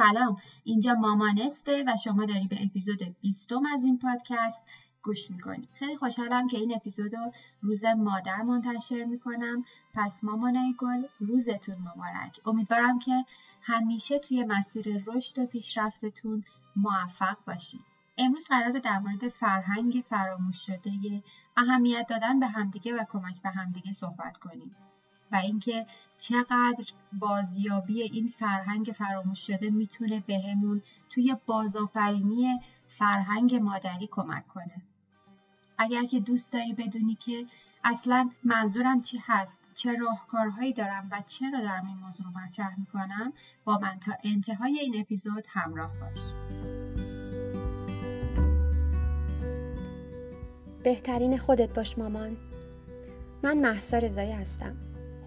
سلام. اینجا مامانسته و شما داری به اپیزود بیستم از این پادکست گوش می‌کنی. خیلی خوشحالم که این اپیزود رو روز مادر منتشر می‌کنم. پس مامانای گل روزتون مبارک. امیدوارم که همیشه توی مسیر رشد و پیشرفتتون موفق باشید امروز قراره در مورد فرهنگ فراموش شده اهمیت دادن به همدیگه و کمک به همدیگه صحبت کنیم. و اینکه چقدر بازیابی این فرهنگ فراموش شده می‌تونه بهمون توی بازآفرینی فرهنگ مادری کمک کنه. اگر که دوست داری بدونی که اصلا منظورم چی هست چه راهکارهایی دارم و چرا دارم این موضوع رو مطرح می‌کنم با من تا انتهای این اپیزود همراه باش. بهترین خودت باش مامان. من محسا رضایی هستم.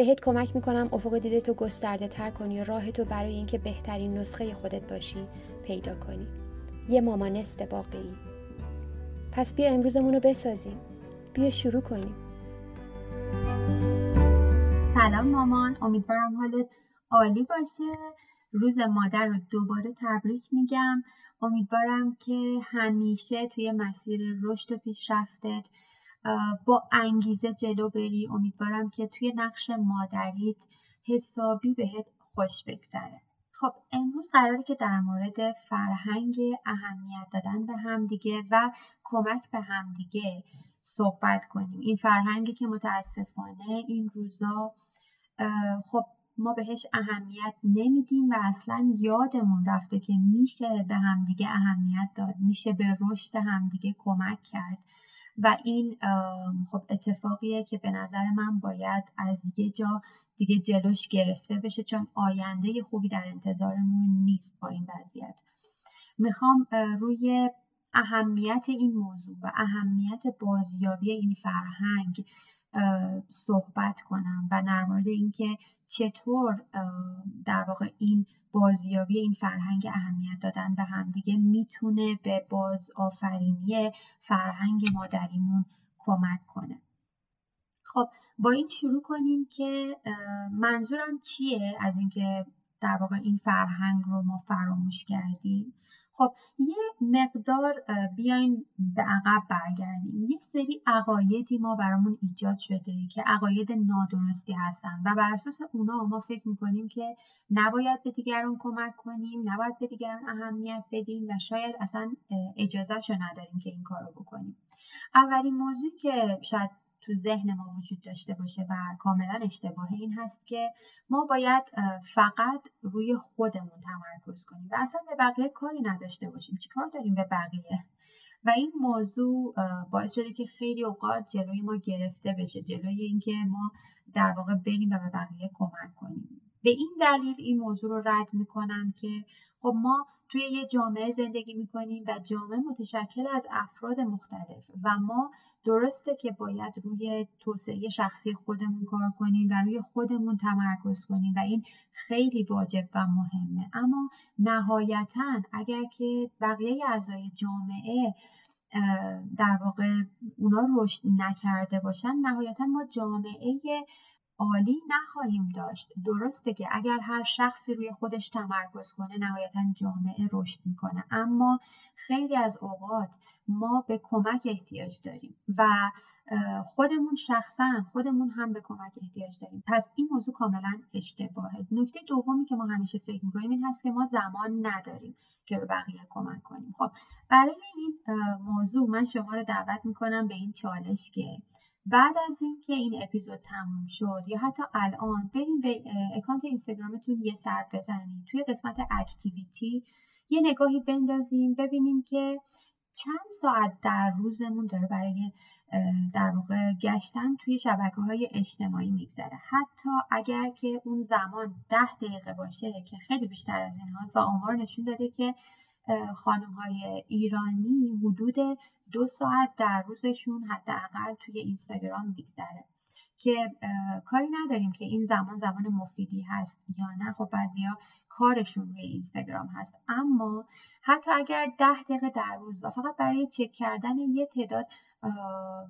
بهت کمک می‌کنم افق دیده تو گسترده تر کنی و راه تو برای اینکه بهترین نسخه خودت باشی پیدا کنی. یه مامانست واقعی پس بیا امروزمون رو بسازیم. بیا شروع کنیم. سلام مامان. امیدوارم حالت عالی باشه. روز مادر رو دوباره تبریک میگم. امیدوارم که همیشه توی مسیر رشد و پیشرفتت با انگیزه جلو بری. امیدوارم که توی نقش مادریت حسابی بهت خوش بگذره. خب امروز قراره که در مورد فرهنگ اهمیت دادن به همدیگه و کمک به همدیگه صحبت کنیم. این فرهنگی که متاسفانه این روزا خب ما بهش اهمیت نمیدیم و اصلا یادمون رفته که میشه به همدیگه اهمیت داد میشه به رشد همدیگه کمک کرد. و این خب اتفاقیه که به نظر من باید از یه جا دیگه جلوش گرفته بشه چون آینده خوبی در انتظارمون نیست با این وضعیت. می‌خوام روی اهمیت این موضوع و اهمیت بازیابی این فرهنگ صحبت کنم و در مورد اینکه چطور در واقع این بازیابی این فرهنگ اهمیت دادن به همدیگه می‌تونه به باز آفرینی فرهنگ مادریمون کمک کنه. خب با این شروع کنیم که منظورم چیه؟ از اینکه در واقع این فرهنگ رو ما فراموش کردیم. خب یه مقدار بیاین به عقب برگردیم. یه سری عقایدی ما برامون ایجاد شده که عقاید نادرستی هستن و بر اساس اونا ما فکر می‌کنیم که نباید به دیگران کمک کنیم نباید به دیگران اهمیت بدیم و شاید اصلا اجازهشو نداریم که این کار رو بکنیم. اولین موضوعی که شاید تو ذهن ما وجود داشته باشه و کاملا اشتباه این هست که ما باید فقط روی خودمون تمرکز کنیم و اصلا به بقیه کاری نداشته باشیم. چیکار داریم به بقیه؟ و این موضوع باعث شده که خیلی اوقات جلوی ما گرفته بشه جلوی اینکه ما در واقع بریم و به بقیه کمک کنیم. به این دلیل این موضوع رو رد می‌کنم که خب ما توی یه جامعه زندگی می‌کنیم و جامعه متشکل از افراد مختلف و ما درسته که باید روی توسعه شخصی خودمون کار کنیم و روی خودمون تمرکز کنیم و این خیلی واجب و مهمه. اما نهایتا اگر که بقیه اعضای جامعه در واقع اونا رشد نکرده باشن نهایتا ما جامعه عالی نخواهیم داشت. درسته که اگر هر شخصی روی خودش تمرکز کنه نهایتا جامعه رشد می‌کنه. اما خیلی از اوقات ما به کمک احتیاج داریم و خودمون شخصا خودمون هم به کمک احتیاج داریم. پس این موضوع کاملا اشتباهه. نکته دومی که ما همیشه فکر می‌کنیم این هست که ما زمان نداریم که به بقیه کمک کنیم. خب برای این موضوع من شما رو دعوت می‌کنم به این چالش که بعد از اینکه این اپیزود تموم شد یا حتی الان بریم به اکانت اینستاگرامتون یه سر بزنید توی قسمت اکتیویتی یه نگاهی بندازیم ببینیم که چند ساعت در روزمون داره برای در واقع گشتن توی شبکه های اجتماعی میگذره. حتی اگر که اون زمان ده دقیقه باشه که خیلی بیشتر از این هاست و آمار نشون داده که خانم های ایرانی حدود دو ساعت در روزشون حداقل توی اینستاگرام میگذره. که کاری نداریم که این زمان زمان مفیدی هست یا نه. خب بعضیا کارشون روی اینستاگرام هست. اما حتی اگر ده دقیقه در روز و فقط برای چک کردن یه تعداد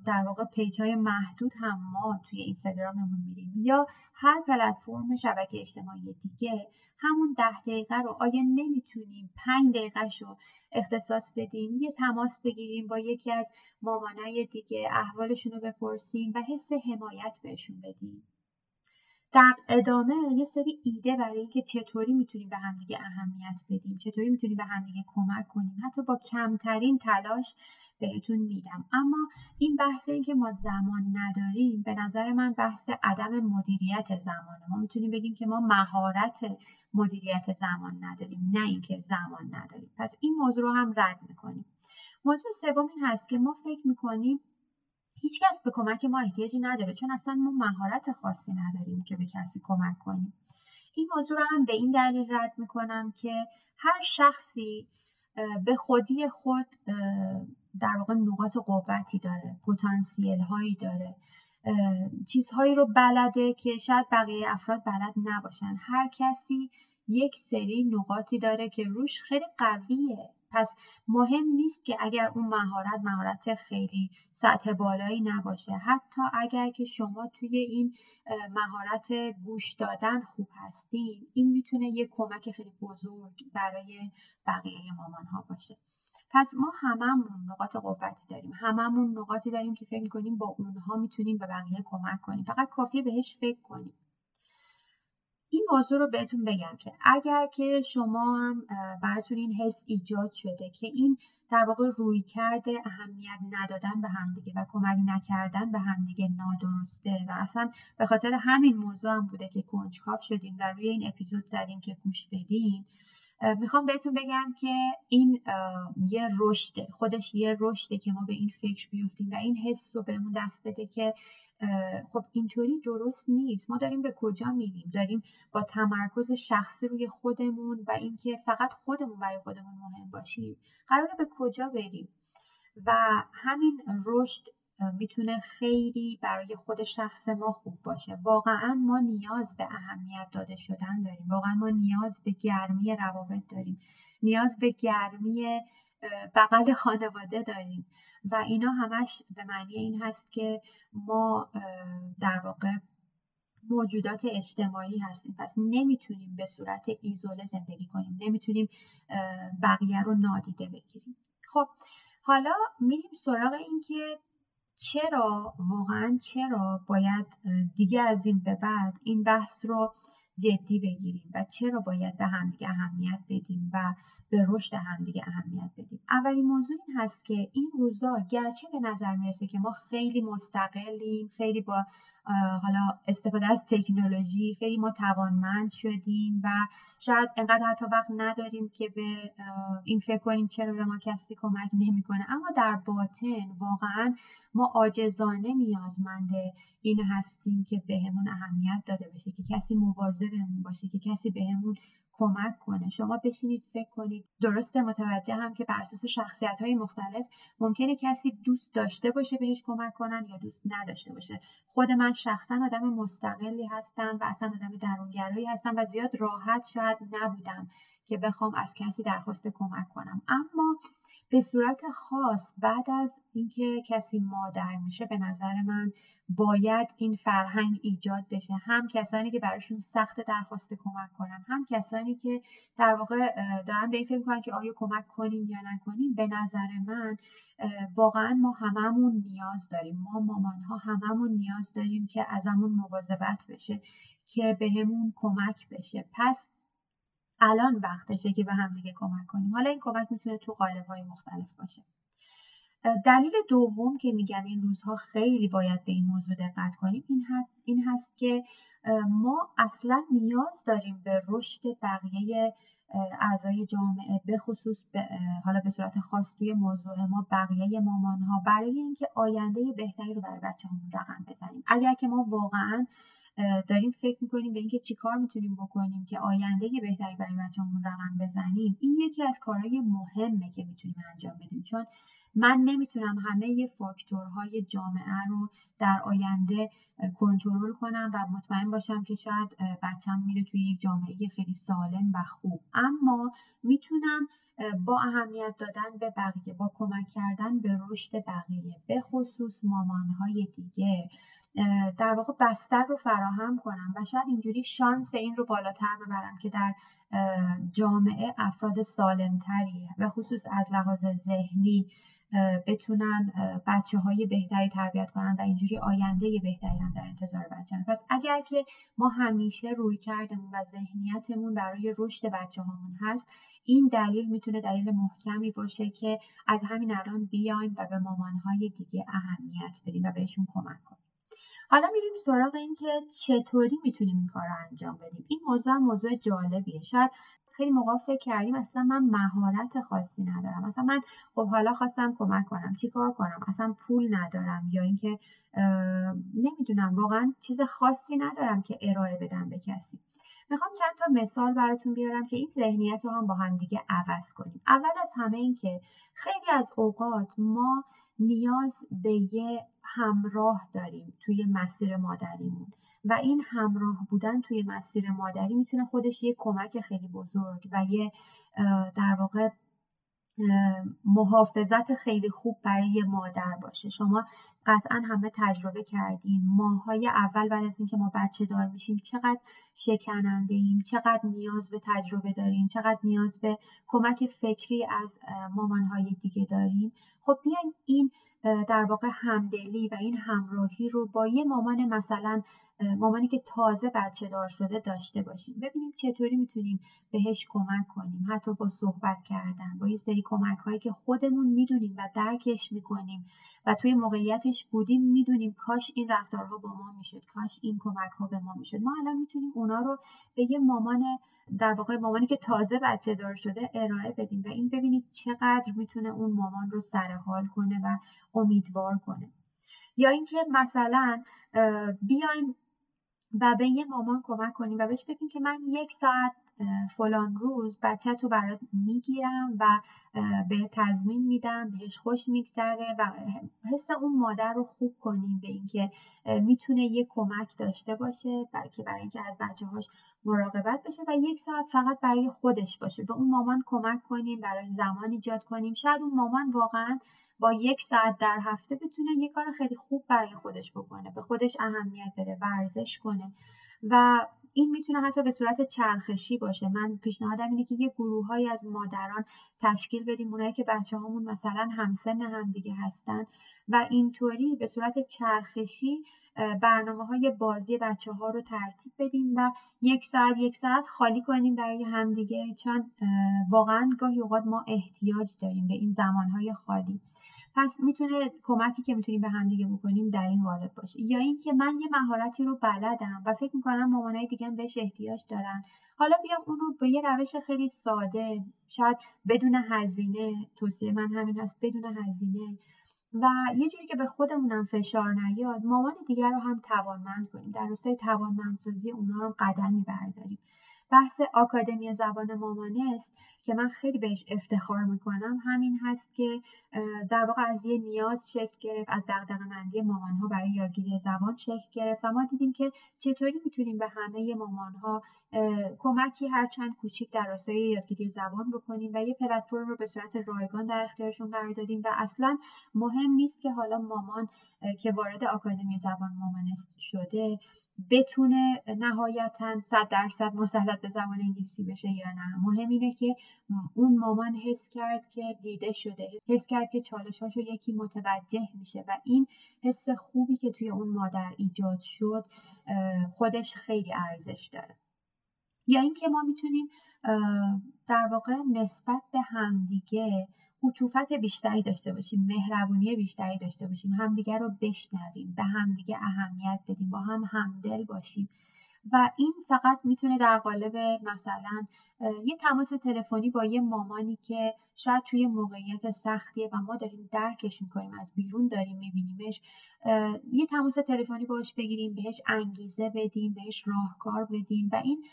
در واقع پیج های محدود هم ما توی اینستاگراممون میریم یا هر پلتفرم شبکه اجتماعی دیگه همون ده دقیقه رو آیا نمی‌تونیم پنج دقیقه رو اختصاص بدیم؟ یه تماس بگیریم با یکی از مامانای دیگه احوالشون رو بپرسیم و حس حمایت بهشون بدیم. در ادامه یه سری ایده برای اینکه چطوری می‌تونیم به همدیگه اهمیت بدیم چطوری می‌تونیم به همدیگه کمک کنیم. حتی با کمترین تلاش بهتون میدم اما این بحث این که ما زمان نداریم به نظر من بحث عدم مدیریت زمانه. ما می‌تونیم بگیم که ما مهارت مدیریت زمان نداریم نه اینکه زمان نداریم. پس این موضوع رو هم رد می‌کنیم. موضوع سوم این هست که ما فکر می‌کنیم هیچکس به کمک ما احتیاجی نداره چون اصلا ما مهارت خاصی نداریم که به کسی کمک کنیم. این موضوع رو هم به این دلیل رد می‌کنم که هر شخصی به خودی خود در واقع نقاط قوتی داره پتانسیل هایی داره چیزهایی رو بلده که شاید بقیه افراد بلد نباشن. هر کسی یک سری نقاطی داره که روش خیلی قویه. پس مهم نیست که اگر اون مهارت مهارت خیلی سطح بالایی نباشه. حتی اگر که شما توی این مهارت گوش دادن خوب هستین این می‌تونه یه کمک خیلی بزرگ برای بقیه مامان ها باشه. پس ما هممون نقاط قوتی داریم. هممون نقاطی داریم که فکر کنیم با اونها می‌تونیم به بقیه کمک کنیم. فقط کافیه بهش فکر کنیم. این موضوع رو بهتون بگم که اگر که شما هم براتون این حس ایجاد شده که این در واقع روی کرده اهمیت ندادن به همدیگه و کمک نکردن به همدیگه نادرسته و اصلا به خاطر همین موضوع هم بوده که کنجکاف شدین و روی این اپیزود زدین که گوش بدین می‌خوام بهتون بگم که این یه رشده خودش یه رشده که ما به این فکر بیفتیم و این حس رو بهمون دست بده که خب اینطوری درست نیست. ما داریم به کجا میریم؟ داریم با تمرکز شخصی روی خودمون و اینکه فقط خودمون برای خودمون مهم باشیم. قراره به کجا بریم؟ و همین رشد می‌تونه خیلی برای خود شخص ما خوب باشه. واقعا ما نیاز به اهمیت داده شدن داریم. واقعا ما نیاز به گرمی روابط داریم. نیاز به گرمی بغل خانواده داریم. و اینا همش به معنی این هست که ما در واقع موجودات اجتماعی هستیم. پس نمی‌تونیم به صورت ایزوله زندگی کنیم. نمی‌تونیم بقیه رو نادیده بگیریم. خب حالا میریم سراغ اینکه چرا واقعا چرا باید دیگه از این به بعد این بحث رو جدی بگیریم و چرا باید به همدیگه اهمیت بدیم و به رشد همدیگه اهمیت بدیم. اولین موضوع این هست که این روزا گرچه به نظر می‌رسه که ما خیلی مستقلیم خیلی با حالا استفاده از تکنولوژی خیلی ما توانمند شدیم و شاید انقدر حتی وقت نداریم که به این فکر کنیم چرا به ما کسی کمک نمی‌کنه. اما در باطن واقعا ما عاجزانه نیازمند این هستیم که بهمون اهمیت داده بشه که کسی مواظب بهمون باشه که کسی بهمون کمک کنه. شما بشینید فکر کنید. درسته متوجه هم که بر اساس شخصیت های مختلف ممکنه کسی دوست داشته باشه بهش کمک کنن یا دوست نداشته باشه. خود من شخصا آدم مستقلی هستم و اصلا آدم درونگرایی هستم و زیاد راحت شاید نبودم که بخوام از کسی درخواست کمک کنم. اما به صورت خاص بعد از اینکه کسی مادر میشه به نظر من باید این فرهنگ ایجاد بشه. هم کسانی که براشون سخت درخواست کمک کنن هم کسانی که در واقع دارن به این فکر کنن که آیا کمک کنیم یا نکنیم به نظر من واقعا ما هممون نیاز داریم. ما مامان ها هممون نیاز داریم که ازمون مواظبت بشه که بهمون کمک بشه. پس الان وقتشه که به هم دیگه کمک کنیم. حالا این کمک می‌تونه تو قالب های مختلف باشه. دلیل دوم که میگم این روزها خیلی باید به این موضوع دقت کنیم این, این هست که ما اصلا نیاز داریم به رشد بقیه اعضای جامعه به خصوص حالا به صورت خاص توی موضوع ما بقیه مامان ها برای اینکه آینده بهتری رو برای بچه همون رقم بزنیم. اگر که ما واقعا داریم فکر می‌کنیم به اینکه چیکار می‌تونیم بکنیم که آینده بهتری برای بچه‌مون رقم بزنیم این یکی از کارهای مهمه که می‌تونیم انجام بدیم. چون من نمی‌تونم همه فاکتورهای جامعه رو در آینده کنترل کنم و مطمئن باشم که شاید بچم میره توی یک جامعه خیلی سالم و خوب. اما می‌تونم با اهمیت دادن به بقیه با کمک کردن به رشد بقیه به خصوص مامانهای دیگه در واقع بستر رو فراهم کنم و شاید اینجوری شانس این رو بالاتر ببرم که در جامعه افراد سالمتری به خصوص از لحاظ ذهنی بتونن بچه های بهتری تربیت کنن و اینجوری آینده بهتری هم در انتظار هم. پس اگر که ما همیشه روی کردمون و ذهنیتمون برای رشد بچه همون هست این دلیل می‌تونه دلیل محکمی باشه که از همین الان بیایم و به مامانهای دیگه اهمیت بدیم و بهشون کمک کنیم حالا میریم سراغ این که چطوری می‌تونیم این کار رو انجام بدیم. این موضوع هم موضوع جالبیه. شاید خیلی موقع فکر کردیم اصلا من مهارت خاصی ندارم. اصلا من خب حالا خواستم کمک کنم. چیکار کنم؟ اصلا پول ندارم یا اینکه نمی‌دونم. واقعا چیز خاصی ندارم که ارائه بدم به کسی. می‌خوام چند تا مثال براتون بیارم که این ذهنیت رو هم با هم دیگه عوض کنیم. اول از همه این که خیلی از اوقات ما نیاز به یه همراه داریم توی مسیر مادریمون و این همراه بودن توی مسیر مادری می‌تونه خودش یه کمک خیلی بزرگ و یه در واقع محافظت خیلی خوب برای مادر باشه. شما قطعا همه تجربه کردین. ماهای اول بعد از اینکه ما بچه دار میشیم چقدر شکننده ایم چقدر نیاز به تجربه داریم چقدر نیاز به کمک فکری از مامانهای دیگه داریم. خب بیایم این در واقع همدلی و این همراهی رو با یه مامان مثلا مامانی که تازه بچه دار شده داشته باشیم. ببینیم چطوری می‌تونیم بهش کمک کنیم. حتی با صحبت کردن با یه سری کمک هایی که خودمون می‌دونیم و درکش می‌کنیم و توی موقعیتش بودیم می‌دونیم کاش این رفتارها با ما می‌شد کاش این کمک ها به ما می‌شد. ما الان می‌تونیم اونا رو به یه مامان در واقع مامانی که تازه بچه دار شده ارائه بدیم و این ببینید چقدر می‌تونه اون مامان رو سرحال کنه و امیدوار کنه. یا اینکه مثلا بیایم و به یه مامان کمک کنیم و بهش بگیم که من یک ساعت فلان روز بچه تو برات می‌گیرم و به تضمین میدم بهش خوش میگذره و حس اون مادر رو خوب کنیم به اینکه می‌تونه یه کمک داشته باشه که برای اینکه از بچه هاش مراقبت بشه و یک ساعت فقط برای خودش باشه. به اون مامان کمک کنیم براش زمان ایجاد کنیم. شاید اون مامان واقعا با یک ساعت در هفته بتونه یه کار خیلی خوب برای خودش بکنه به خودش اهمیت بده ورزش کنه. و این می‌تونه حتی به صورت چرخشی باشه. من پیشنهادم اینه که یه گروههایی از مادران تشکیل بدیم اونایی که بچه هامون مثلا همسن همدیگه هستن و اینطوری به صورت چرخشی برنامه های بازی بچه ها رو ترتیب بدیم و یک ساعت یک ساعت خالی کنیم برای همدیگه. چون واقعا گاهی اوقات ما احتیاج داریم به این زمانهای خالی. پس می‌تونه کمکی که می‌تونیم به همدیگه بکنیم در این قالب باشه. یا اینکه من یه مهارتی رو بلدم و فکر می‌کنم مامانای دیگه هم بهش احتیاج دارن. حالا بیام اونو به یه روش خیلی ساده شاید بدون هزینه توصیه من همین هست بدون هزینه و یه جوری که به خودمونم فشار نیاد مامان دیگر رو هم توانمند کنیم. در راستای توانمندسازی اونا هم قدمی برداریم. بحث آکادمی زبان مامانست که من خیلی بهش افتخار می‌کنم. همین هست که در واقع از یه نیاز شکل گرفت از دقدقه مندی مامان ها برای یادگیری زبان شکل گرفت و ما دیدیم که چطوری می‌تونیم به همه مامان ها کمکی هرچند کوچیک در راستای یادگیری زبان بکنیم و یه پلتفرم رو به صورت رایگان در اختیارشون قرار دادیم و اصلا مهم نیست که حالا مامان که وارد آکادمی زبان مامانست شده بتونه نهایتا صد درصد مسلط به زبان انگلیسی بشه یا نه. مهم اینه که اون مامان حس کرد که دیده شده حس کرد که چالشاشو یکی متوجه میشه و این حس خوبی که توی اون مادر ایجاد شد خودش خیلی ارزش داره. یا اینکه ما می‌تونیم در واقع نسبت به همدیگه عطوفت بیشتری داشته باشیم مهربونی بیشتری داشته باشیم همدیگه رو بشنویم به همدیگه اهمیت بدیم با هم همدل باشیم. و این فقط می‌تونه در قالب مثلا یه تماس تلفنی با یه مامانی که شاید توی موقعیت سختیه و ما داریم درکش می‌کنیم از بیرون داریم میبینیمش یه تماس تلفنی باش بگیریم بهش انگیزه بدیم بهش راهکار بدیم و این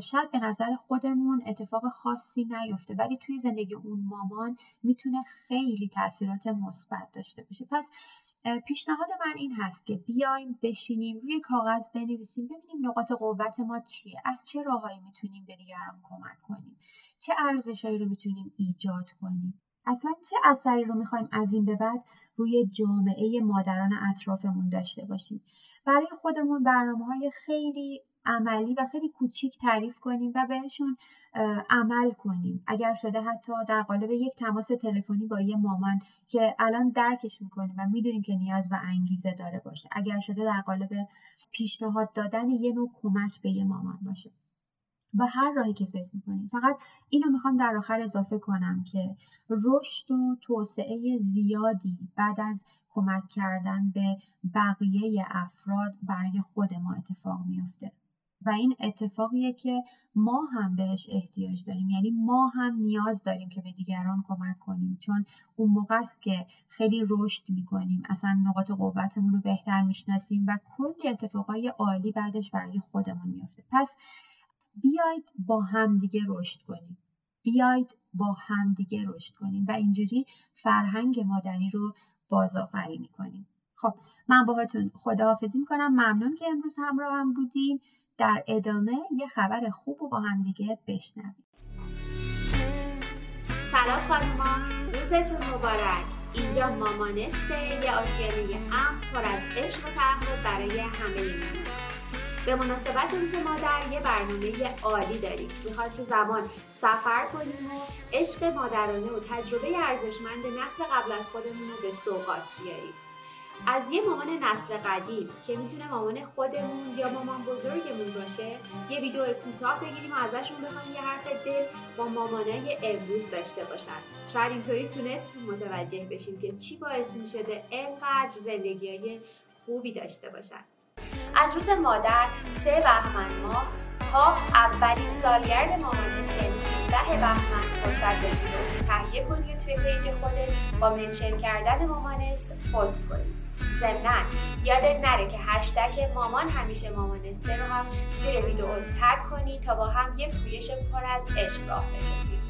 شاید به نظر خودمون اتفاق خاصی نیفته. ولی توی زندگی اون مامان می‌تونه خیلی تاثیرات مثبت داشته باشه. پس پیشنهاد من این هست که بیایم بشینیم روی کاغذ بنویسیم ببینیم نقاط قوت ما چیه از چه راههایی می‌تونیم به دیگران کمک کنیم چه ارزشهایی رو می‌تونیم ایجاد کنیم. اصلا چه اثری رو می‌خوایم از این به بعد روی جامعه مادران اطرافمون داشته باشیم؟ برای خودمون برنامه های خیلی عملی و خیلی کوچیک تعریف کنیم و بهشون عمل کنیم. اگر شده حتی در قالب یک تماس تلفنی با یه مامان که الان درکش می‌کنیم و می‌دونیم که نیاز و انگیزه داره باشه. اگر شده در قالب پیشنهاد دادن یه نوع کمک به یه مامان باشه. و هر راهی که فکر می‌کنیم. فقط اینو می‌خوام در آخر اضافه کنم که رشد و توسعه زیادی بعد از کمک کردن به بقیه افراد برای خود ما اتفاق میفته و این اتفاقیه که ما هم بهش احتیاج داریم. یعنی ما هم نیاز داریم که به دیگران کمک کنیم. چون اون موقع است که خیلی رشد می‌کنیم. اصلا نقاط قوتمون رو بهتر می‌شناسیم و کلی اتفاقای عالی بعدش برای خودمون میافته. پس بیاید با همدیگه رشد کنیم. بیاید با همدیگه رشد کنیم و اینجوری فرهنگ مادری رو بازآفرینی کنیم. خب من باهاتون خداحافظی می‌کنم. ممنون که امروز همراه هم بودیم در ادامه یه خبر خوب و با هم دیگه بشنویم. سلام خانوما روزتون مبارک. اینجا مامانسته یه آشیانه ام پر از عشق و تعهد برای همه مامان به مناسبت روز مادر یه برنامه عالی داریم. می‌خواد تو زمان سفر کنیم و عشق مادرانه و تجربه ارزشمند نسل قبل از خودمون رو به سوقات بیاریم. از یه مامان نسل قدیم که می‌تونه مامان خودمون یا مامان بزرگمون باشه یه ویدیو کوتاه بگیریم و ازشون بخوایم یه حرف دل با مامانای امروز داشته باشن. شاید اینطوری تونستیم متوجه بشیم که چی باعث می‌شده انقدر زندگی خوبی داشته باشن. از روز مادر سه بهمن ماه تا اولین سالگرد مامانست یعنی 13 بهمن فرصت بگیرید تهیه کنید توی پیج خودت با منشن کردن مامانست پست کنید ضمنا یادت نره که هشتگ مامان همیشه مامانسته رو هم زیر ویدیو tag کنی تا با هم یه پویش پر از عشق راه بندازیم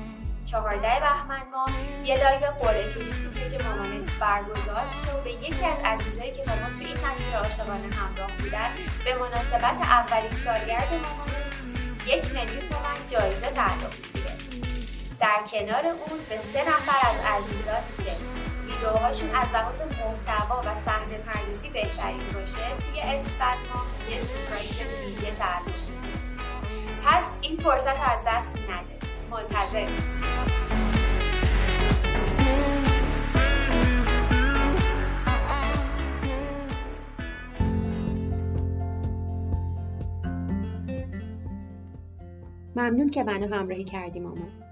چهارده بهمن ما یه live قرعه کشی تو page مامانست برگزار میشه و به یکی از عزیزایی که با ما تو این مسیر عاشقانه همراه بودن به مناسبت اولین سالگرد مامانست یک میلیون تومن جایزه تعلق می‌گیره. در کنار اون به سه نفر از عزیزان که ویدیوهاشون از لحاظ محتوا و صحنه پردازی بهترین باشه توی اسفند ما یه سورپرایز ویژه تعلق پس این فرصت از دست نده. منتظر. ممنون که منو همراهی کردی مامان